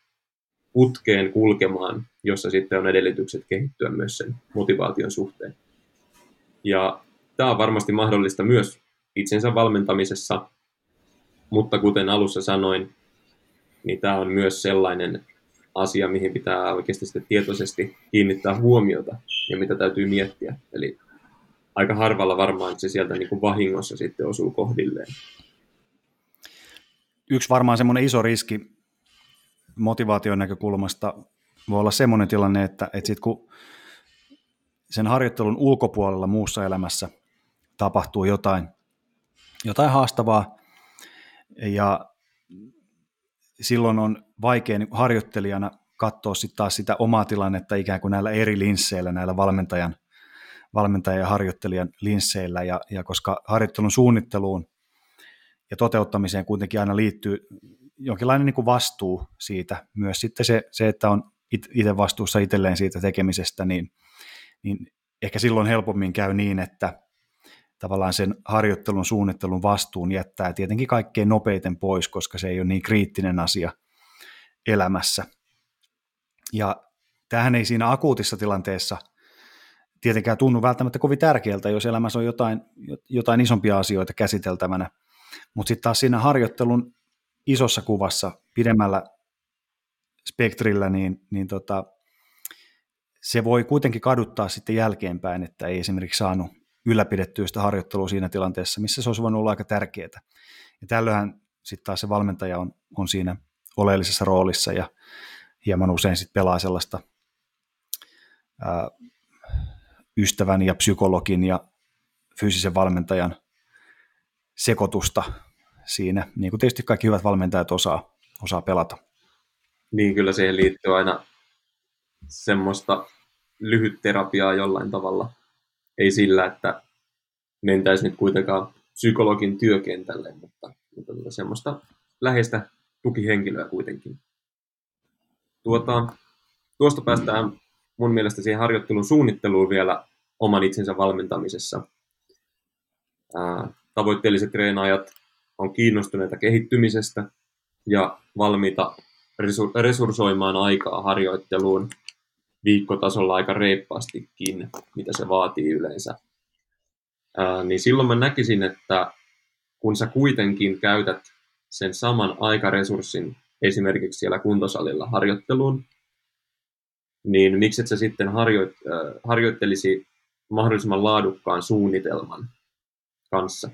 putkeen kulkemaan, jossa sitten on edellytykset kehittyä myös sen motivaation suhteen. Ja tämä on varmasti mahdollista myös itsensä valmentamisessa, mutta kuten alussa sanoin, niin tämä on myös sellainen asia, mihin pitää oikeasti sitten tietoisesti kiinnittää huomiota ja mitä täytyy miettiä. Eli aika harvalla varmaan se sieltä niin kuin vahingossa sitten osuu kohdilleen. Yksi varmaan semmoinen iso riski motivaation näkökulmasta voi olla semmoinen tilanne, että, että sit kun sen harjoittelun ulkopuolella muussa elämässä tapahtuu jotain, jotain haastavaa, ja silloin on vaikea niin harjoittelijana katsoa sitten taas sitä omaa tilannetta ikään kuin näillä eri linsseillä, näillä valmentajan, valmentajan ja harjoittelijan linsseillä, ja, ja koska harjoittelun suunnitteluun ja toteuttamiseen kuitenkin aina liittyy jonkinlainen niin kuin vastuu siitä, myös sitten se, se että on itse vastuussa itselleen siitä tekemisestä, niin, niin ehkä silloin helpommin käy niin, että tavallaan sen harjoittelun suunnittelun vastuun jättää tietenkin kaikkein nopeiten pois, koska se ei ole niin kriittinen asia elämässä. Ja tähän ei siinä akuutissa tilanteessa tietenkään tunnu välttämättä kovin tärkeältä, jos elämässä on jotain, jotain isompia asioita käsiteltävänä. Mutta sitten taas siinä harjoittelun isossa kuvassa, pidemmällä spektrillä, niin, niin tota, se voi kuitenkin kaduttaa sitten jälkeenpäin, että ei esimerkiksi saanut ylläpidettyä sitä harjoittelua siinä tilanteessa, missä se olisi voinut olla aika tärkeää. Ja tällöinhän sitten taas se valmentaja on, on siinä oleellisessa roolissa ja hieman usein sitten pelaa sellaista ää, ystävän ja psykologin ja fyysisen valmentajan sekoitusta siinä, niin kuin tietysti kaikki hyvät valmentajat osaa, osaa pelata. Niin, kyllä siihen liittyy aina semmoista lyhytterapiaa jollain tavalla – ei sillä, että mentäisiin nyt kuitenkaan psykologin työkentälle, mutta, mutta tuota semmoista läheistä tukihenkilöä kuitenkin. Tuota, tuosta päästään mun mielestä siihen harjoittelun suunnitteluun vielä oman itsensä valmentamisessa. Ää, tavoitteelliset treenaajat on kiinnostuneita kehittymisestä ja valmiita resursoimaan aikaa harjoitteluun viikkotasolla aika reippaastikin, mitä se vaatii yleensä. Ää, niin silloin mä näkisin, että kun sä kuitenkin käytät sen saman aikaresurssin esimerkiksi siellä kuntosalilla harjoitteluun, niin miksi et sä sitten harjoit- äh, harjoittelisi mahdollisimman laadukkaan suunnitelman kanssa.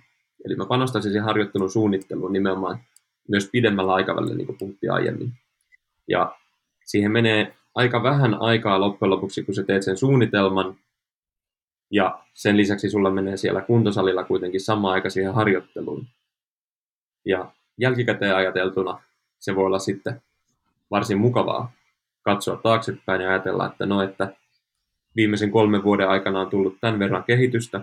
Eli mä panostaisin siihen harjoittelun suunnitteluun nimenomaan myös pidemmällä aikavälillä, niin kuin puhuttiin aiemmin. Ja siihen menee aika vähän aikaa loppujen lopuksi, kun sä teet sen suunnitelman, ja sen lisäksi sulla menee siellä kuntosalilla kuitenkin sama aika siihen harjoitteluun. Ja jälkikäteen ajateltuna se voi olla sitten varsin mukavaa katsoa taaksepäin ja ajatella, että no, että viimeisen kolmen vuoden aikana on tullut tämän verran kehitystä,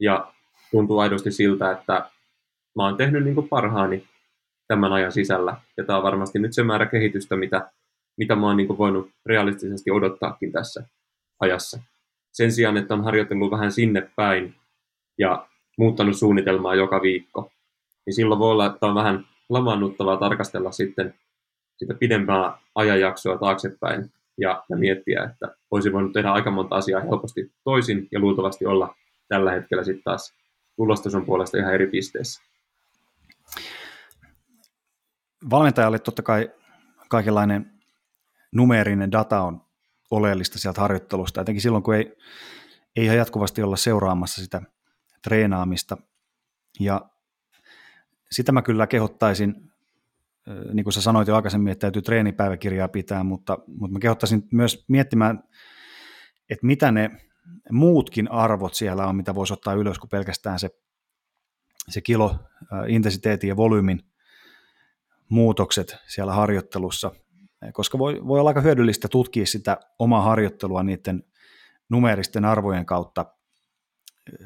ja tuntuu aidosti siltä, että mä oon tehnyt niin parhaani tämän ajan sisällä, ja tämä on varmasti nyt se määrä kehitystä, mitä, mitä mä oon niin voinut realistisesti odottaakin tässä ajassa. Sen sijaan, että on harjoitellut vähän sinne päin ja muuttanut suunnitelmaa joka viikko, niin silloin voi olla, että on vähän lamaannuttavaa tarkastella sitten sitä pidempää ajanjaksoa taaksepäin ja, ja miettiä, että olisi voinut tehdä aika monta asiaa helposti toisin ja luultavasti olla tällä hetkellä sitten taas tulostason puolesta ihan eri pisteessä. Valmentajalle totta kai kaikenlainen numeerinen data on oleellista sieltä harjoittelusta, etenkin silloin, kun ei, ei ihan jatkuvasti olla seuraamassa sitä treenaamista. Ja sitä mä kyllä kehottaisin, niin kuin sä sanoit jo aikaisemmin, että täytyy treenipäiväkirjaa pitää, mutta, mutta mä kehottaisin myös miettimään, että mitä ne muutkin arvot siellä on, mitä voisi ottaa ylös kuin pelkästään se, se kilo, intensiteetin ja volyymin muutokset siellä harjoittelussa, koska voi, voi olla aika hyödyllistä tutkia sitä omaa harjoittelua niiden numeristen arvojen kautta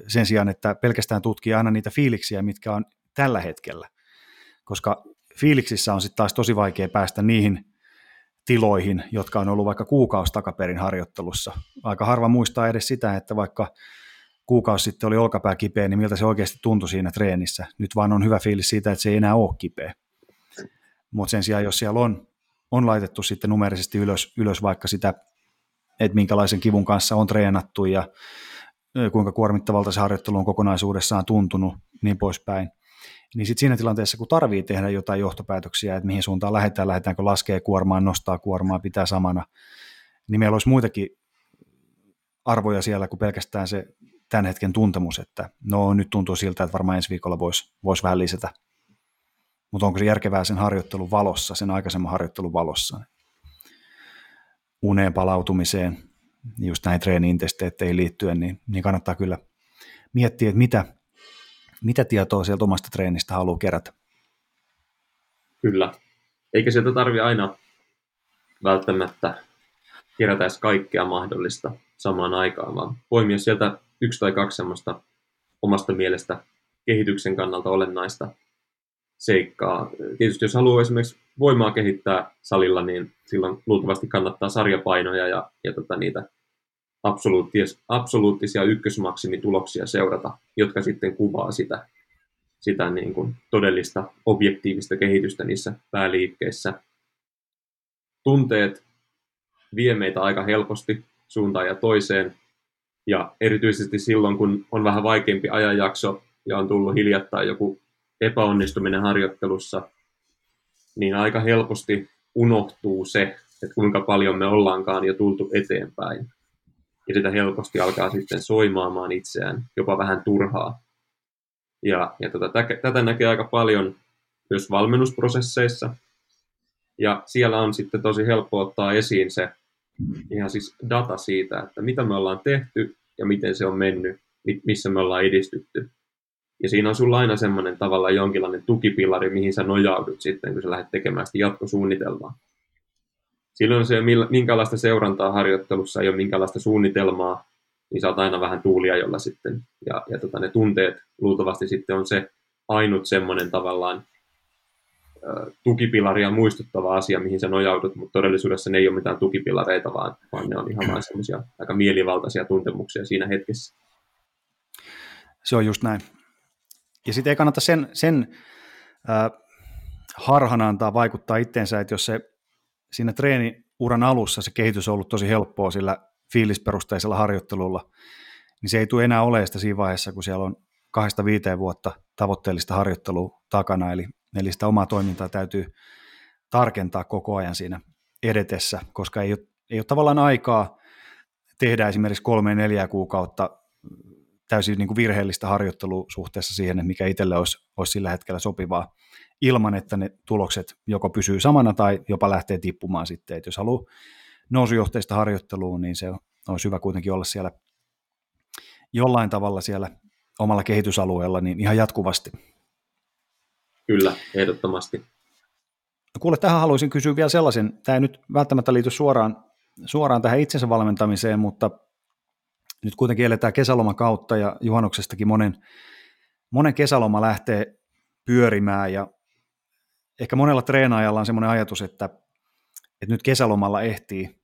sen sijaan, että pelkästään tutkii aina niitä fiiliksiä, mitkä on tällä hetkellä, koska fiiliksissä on sitten taas tosi vaikea päästä niihin tiloihin, jotka on ollut vaikka kuukausi takaperin harjoittelussa. Aika harva muistaa edes sitä, että vaikka kuukausi sitten oli olkapää kipeä, niin miltä se oikeasti tuntui siinä treenissä. Nyt vaan on hyvä fiilis siitä, että se ei enää ole kipeä. Mutta sen sijaan, jos siellä on, on laitettu sitten numerisesti ylös, ylös vaikka sitä, että minkälaisen kivun kanssa on treenattu ja kuinka kuormittavalta se harjoittelu on kokonaisuudessaan tuntunut, niin poispäin, niin sitten siinä tilanteessa, kun tarvii tehdä jotain johtopäätöksiä, että mihin suuntaan lähdetään, lähdetäänkö laskee kuormaa, nostaa kuormaa, pitää samana, niin meillä olisi muitakin arvoja siellä kuin pelkästään se tämän hetken tuntemus, että no nyt tuntuu siltä, että varmaan ensi viikolla voisi vois vähän lisätä. Mutta onko se järkevää sen harjoittelun valossa, sen aikaisemman harjoittelun valossa? Uneen palautumiseen, just näihin treeni-intesteetteihin liittyen, niin, niin kannattaa kyllä miettiä, että mitä, mitä tietoa sieltä omasta treenistä haluaa kerätä. Kyllä. Eikä sieltä tarvi aina välttämättä kerätä edes kaikkea mahdollista samaan aikaan, vaan poimia sieltä yksi tai kaksi semmoista omasta mielestä kehityksen kannalta olennaista seikkaa. Tietysti jos haluaa esimerkiksi voimaa kehittää salilla, niin silloin luultavasti kannattaa sarjapainoja ja, ja tota niitä absoluuttisia ykkösmaksimituloksia seurata, jotka sitten kuvaa sitä, sitä niin kuin todellista objektiivista kehitystä niissä pääliikkeissä. Tunteet vie meitä aika helposti suuntaan ja toiseen, ja erityisesti silloin, kun on vähän vaikeampi ajanjakso ja on tullut hiljattain joku epäonnistuminen harjoittelussa, niin aika helposti unohtuu se, että kuinka paljon me ollaankaan jo tultu eteenpäin ja sitä helposti alkaa sitten soimaamaan itseään, jopa vähän turhaa. Ja, ja tota, tätä näkee aika paljon myös valmennusprosesseissa, ja siellä on sitten tosi helppo ottaa esiin se ihan siis data siitä, että mitä me ollaan tehty ja miten se on mennyt, missä me ollaan edistytty. Ja siinä on sulla aina semmoinen tavallaan jonkinlainen tukipilari, mihin sä nojaudut sitten, kun sä lähdet tekemään sitä jatkosuunnitelmaa silloin se, minkälaista seurantaa harjoittelussa ei ole minkälaista suunnitelmaa, niin saat aina vähän tuulia jolla sitten. Ja, ja tota, ne tunteet luultavasti sitten on se ainut semmoinen tavallaan tukipilaria muistuttava asia, mihin sä nojaudut, mutta todellisuudessa ne ei ole mitään tukipilareita, vaan, vaan ne on ihan vain semmoisia aika mielivaltaisia tuntemuksia siinä hetkessä. Se on just näin. Ja sitten ei kannata sen, sen äh, harhana antaa vaikuttaa itteensä, että jos se siinä treeniuran alussa se kehitys on ollut tosi helppoa sillä fiilisperusteisella harjoittelulla, niin se ei tule enää sitä siinä vaiheessa, kun siellä on kahdesta viiteen vuotta tavoitteellista harjoittelua takana, eli, eli sitä omaa toimintaa täytyy tarkentaa koko ajan siinä edetessä, koska ei ole, ei ole tavallaan aikaa tehdä esimerkiksi kolme neljä kuukautta täysin niin kuin virheellistä harjoittelua suhteessa siihen, että mikä itselle olisi, olisi sillä hetkellä sopivaa ilman, että ne tulokset joko pysyy samana tai jopa lähtee tippumaan sitten. Et jos haluaa nousujohteista harjoittelua, niin se olisi hyvä kuitenkin olla siellä jollain tavalla siellä omalla kehitysalueella niin ihan jatkuvasti. Kyllä, ehdottomasti. No kuule, tähän haluaisin kysyä vielä sellaisen, tämä ei nyt välttämättä liity suoraan suoraan tähän itsensä valmentamiseen, mutta nyt kuitenkin eletään kesälomakautta ja juhannuksestakin monen, monen kesäloma lähtee pyörimään ja ehkä monella treenaajalla on semmoinen ajatus, että, että nyt kesälomalla ehtii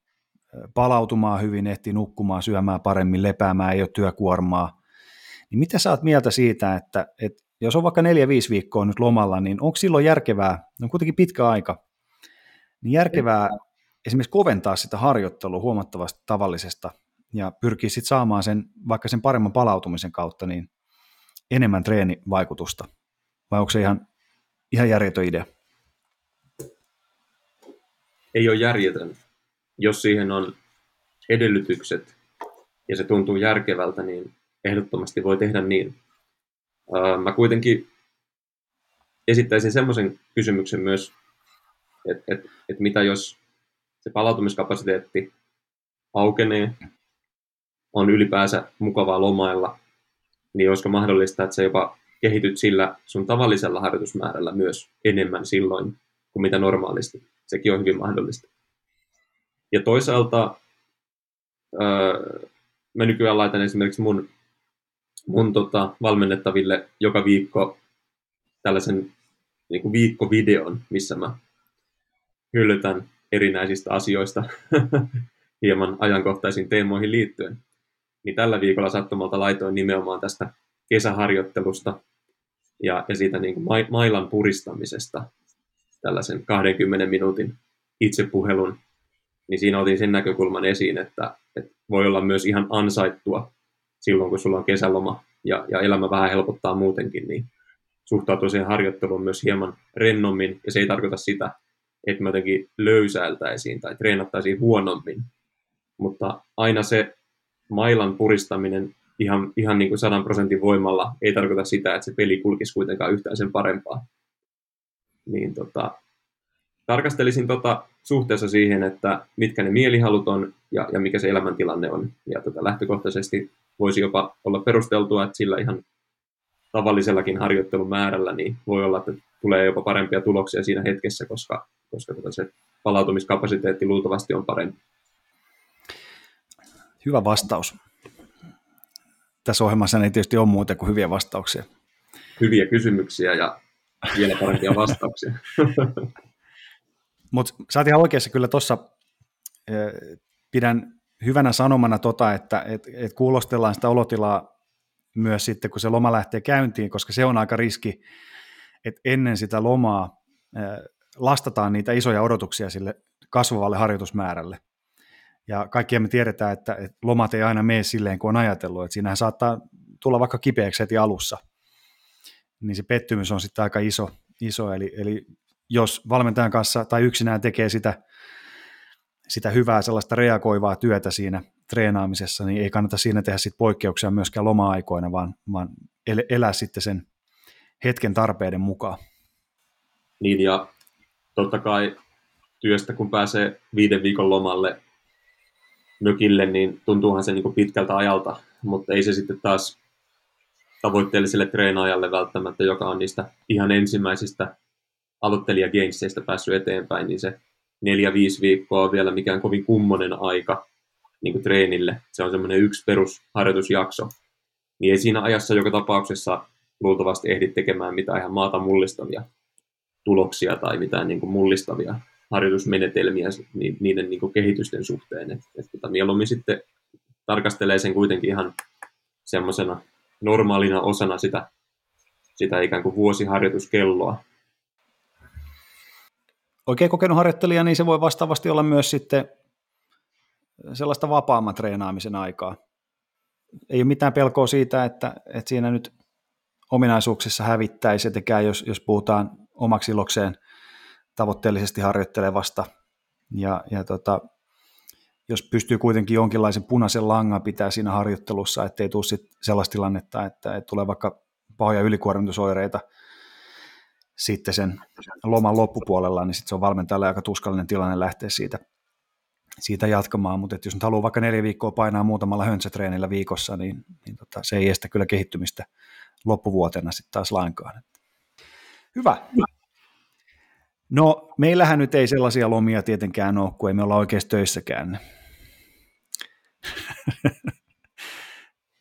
palautumaan hyvin, ehtii nukkumaan, syömään paremmin, lepäämään, ei ole työkuormaa. Niin mitä sä oot mieltä siitä, että, että jos on vaikka neljä, viisi viikkoa nyt lomalla, niin onko silloin järkevää, on kuitenkin pitkä aika, niin järkevää esimerkiksi koventaa sitä harjoittelua huomattavasti tavallisesta ja pyrkii sitten saamaan sen, vaikka sen paremman palautumisen kautta, niin enemmän treenivaikutusta? Vai onko se ihan, ihan järjetön idea? Ei ole järjetön. Jos siihen on edellytykset ja se tuntuu järkevältä, niin ehdottomasti voi tehdä niin. Mä kuitenkin esittäisin semmoisen kysymyksen myös, että et, et mitä jos se palautumiskapasiteetti aukenee, on ylipäänsä mukavaa lomailla, niin olisiko mahdollista, että sä jopa kehityt sillä sun tavallisella harjoitusmäärällä myös enemmän silloin kuin mitä normaalisti. Sekin on hyvin mahdollista. Ja toisaalta öö, mä nykyään laitan esimerkiksi mun, mun tota, valmennettaville joka viikko tällaisen niin kuin viikkovideon, missä mä hyllytän erinäisistä asioista hieman ajankohtaisiin teemoihin liittyen. Niin tällä viikolla sattumalta laitoin nimenomaan tästä kesäharjoittelusta ja, ja siitä niin kuin mailan puristamisesta tällaisen 20 minuutin itsepuhelun, niin siinä otin sen näkökulman esiin, että, että voi olla myös ihan ansaittua silloin, kun sulla on kesäloma ja, ja elämä vähän helpottaa muutenkin, niin suhtautua siihen harjoitteluun myös hieman rennommin, ja se ei tarkoita sitä, että me jotenkin löysäiltäisiin tai treenattaisiin huonommin, mutta aina se mailan puristaminen ihan, ihan niin kuin sadan prosentin voimalla ei tarkoita sitä, että se peli kulkisi kuitenkaan yhtään sen parempaa. Niin tota, tarkastelisin tota suhteessa siihen, että mitkä ne mielihalut on ja, ja mikä se elämäntilanne on. Ja tota, lähtökohtaisesti voisi jopa olla perusteltua, että sillä ihan tavallisellakin harjoittelun määrällä niin voi olla, että tulee jopa parempia tuloksia siinä hetkessä, koska, koska tota se palautumiskapasiteetti luultavasti on parempi. Hyvä vastaus. Tässä ohjelmassa ei tietysti ole muuta kuin hyviä vastauksia. Hyviä kysymyksiä ja vielä parempia vastauksia. Mutta sä oot ihan oikeassa kyllä tuossa, pidän hyvänä sanomana tota, että et, et kuulostellaan sitä olotilaa myös sitten, kun se loma lähtee käyntiin, koska se on aika riski, että ennen sitä lomaa lastataan niitä isoja odotuksia sille kasvavalle harjoitusmäärälle. Ja kaikkia me tiedetään, että, että lomat ei aina mene silleen, kuin on ajatellut. Että siinähän saattaa tulla vaikka kipeäksi heti alussa. Niin se pettymys on sitten aika iso. iso. Eli, eli jos valmentajan kanssa tai yksinään tekee sitä, sitä hyvää sellaista reagoivaa työtä siinä treenaamisessa, niin ei kannata siinä tehdä sit poikkeuksia myöskään loma-aikoina, vaan, vaan elää sitten sen hetken tarpeiden mukaan. Niin ja totta kai työstä kun pääsee viiden viikon lomalle mökille, niin tuntuuhan se niin pitkältä ajalta, mutta ei se sitten taas tavoitteelliselle treenaajalle välttämättä, joka on niistä ihan ensimmäisistä aloittelijageisseistä päässyt eteenpäin, niin se neljä, viisi viikkoa on vielä mikään kovin kummonen aika niin kuin treenille. Se on semmoinen yksi perusharjoitusjakso. Niin ei siinä ajassa joka tapauksessa luultavasti ehdi tekemään mitään ihan maata mullistavia tuloksia tai mitään niin kuin mullistavia harjoitusmenetelmiä niiden niin kuin kehitysten suhteen. Et, et, tota, mieluummin sitten tarkastelee sen kuitenkin ihan semmoisena normaalina osana sitä, sitä ikään kuin vuosiharjoituskelloa. Oikein kokenut harjoittelija, niin se voi vastaavasti olla myös sitten sellaista vapaamman treenaamisen aikaa. Ei ole mitään pelkoa siitä, että, että siinä nyt ominaisuuksissa hävittäisi, etenkään jos, jos puhutaan omaksi ilokseen tavoitteellisesti harjoittelevasta. Ja, ja tota, jos pystyy kuitenkin jonkinlaisen punaisen langan pitää siinä harjoittelussa, ettei tule sit sellaista tilannetta, että, että tulee vaikka pahoja ylikuormitusoireita sitten sen loman loppupuolella, niin sitten se on valmentajalle aika tuskallinen tilanne lähteä siitä, siitä jatkamaan, mutta jos nyt haluaa vaikka neljä viikkoa painaa muutamalla höntsätreenillä viikossa, niin, niin tota, se ei estä kyllä kehittymistä loppuvuotena sitten taas lainkaan. Hyvä. No, meillähän nyt ei sellaisia lomia tietenkään ole, kun ei me olla oikeasti töissäkään.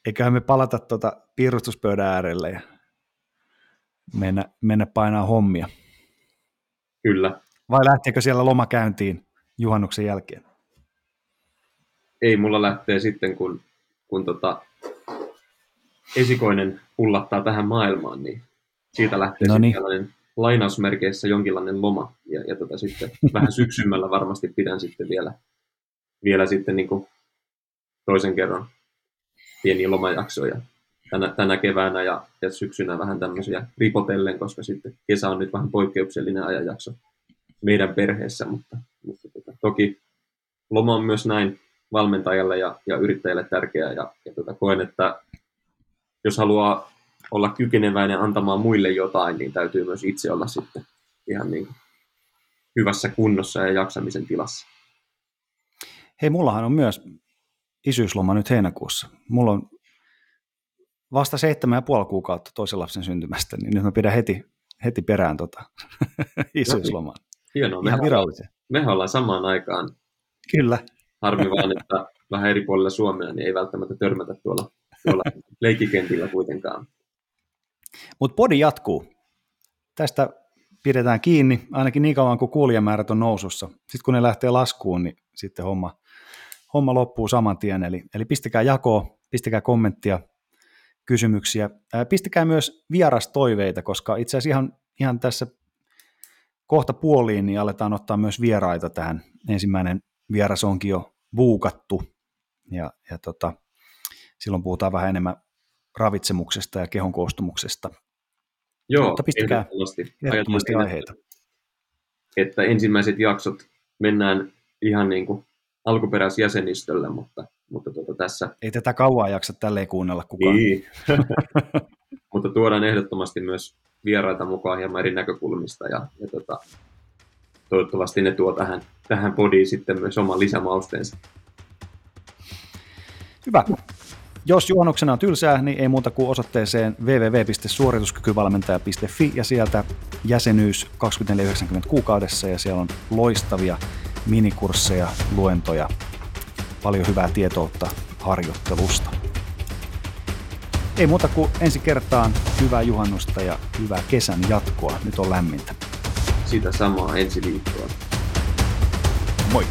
Eiköhän me palata tuota piirustuspöydän äärelle ja mennä, mennä painaa hommia. Kyllä. Vai lähteekö siellä loma käyntiin juhannuksen jälkeen? Ei, mulla lähtee sitten, kun, kun tota, esikoinen pullattaa tähän maailmaan, niin siitä lähtee Noniin. sitten tällainen lainausmerkeissä jonkinlainen loma. Ja, ja tota sitten vähän syksymällä varmasti pidän sitten vielä, vielä sitten niin kuin toisen kerran pieniä lomajaksoja tänä, tänä keväänä ja, ja syksynä vähän tämmöisiä ripotellen, koska sitten kesä on nyt vähän poikkeuksellinen ajanjakso meidän perheessä, mutta, mutta tota, toki loma on myös näin valmentajalle ja, ja yrittäjälle tärkeää ja, ja tota, koen, että jos haluaa olla kykeneväinen antamaan muille jotain, niin täytyy myös itse olla sitten ihan niin hyvässä kunnossa ja jaksamisen tilassa. Hei, mullahan on myös isyysloma nyt heinäkuussa. Mulla on vasta seitsemän ja puoli kuukautta toisen lapsen syntymästä, niin nyt mä pidän heti, heti perään tota isyyslomaa. Hienoa. Ihan virallisen. mehän ollaan samaan aikaan. Kyllä. Harmi vaan, että vähän eri puolilla Suomea niin ei välttämättä törmätä tuolla, tuolla leikkikentillä kuitenkaan. Mutta podi jatkuu. Tästä pidetään kiinni ainakin niin kauan kuin kuulijamäärät on nousussa. Sitten kun ne lähtee laskuun, niin sitten homma, homma loppuu saman tien. Eli, eli pistäkää jakoa, pistäkää kommenttia, kysymyksiä. Ää, pistäkää myös vierastoiveita, koska itse asiassa ihan, ihan tässä kohta puoliin niin aletaan ottaa myös vieraita tähän. Ensimmäinen vieras onkin jo buukattu ja, ja tota, silloin puhutaan vähän enemmän ravitsemuksesta ja kehon koostumuksesta. Joo, Mutta pistäkää ehdottomasti. Aiheita. Että ensimmäiset jaksot mennään ihan niin kuin alkuperäisjäsenistöllä, mutta, mutta tuota tässä Ei tätä kauaa jaksa tälleen kuunnella kukaan. Niin. Mutta tuodaan ehdottomasti myös vieraita mukaan hieman eri näkökulmista ja, ja tota, toivottavasti ne tuo tähän, tähän podiin sitten myös oman lisämausteensa. Hyvä. Jos juhannuksena on tylsää, niin ei muuta kuin osoitteeseen www.suorituskykyvalmentaja.fi ja sieltä jäsenyys 24,90 kuukaudessa ja siellä on loistavia minikursseja, luentoja, paljon hyvää tietoutta harjoittelusta. Ei muuta kuin ensi kertaan hyvää juhannusta ja hyvää kesän jatkoa. Nyt on lämmintä. Sitä samaa ensi viikkoa. Moi!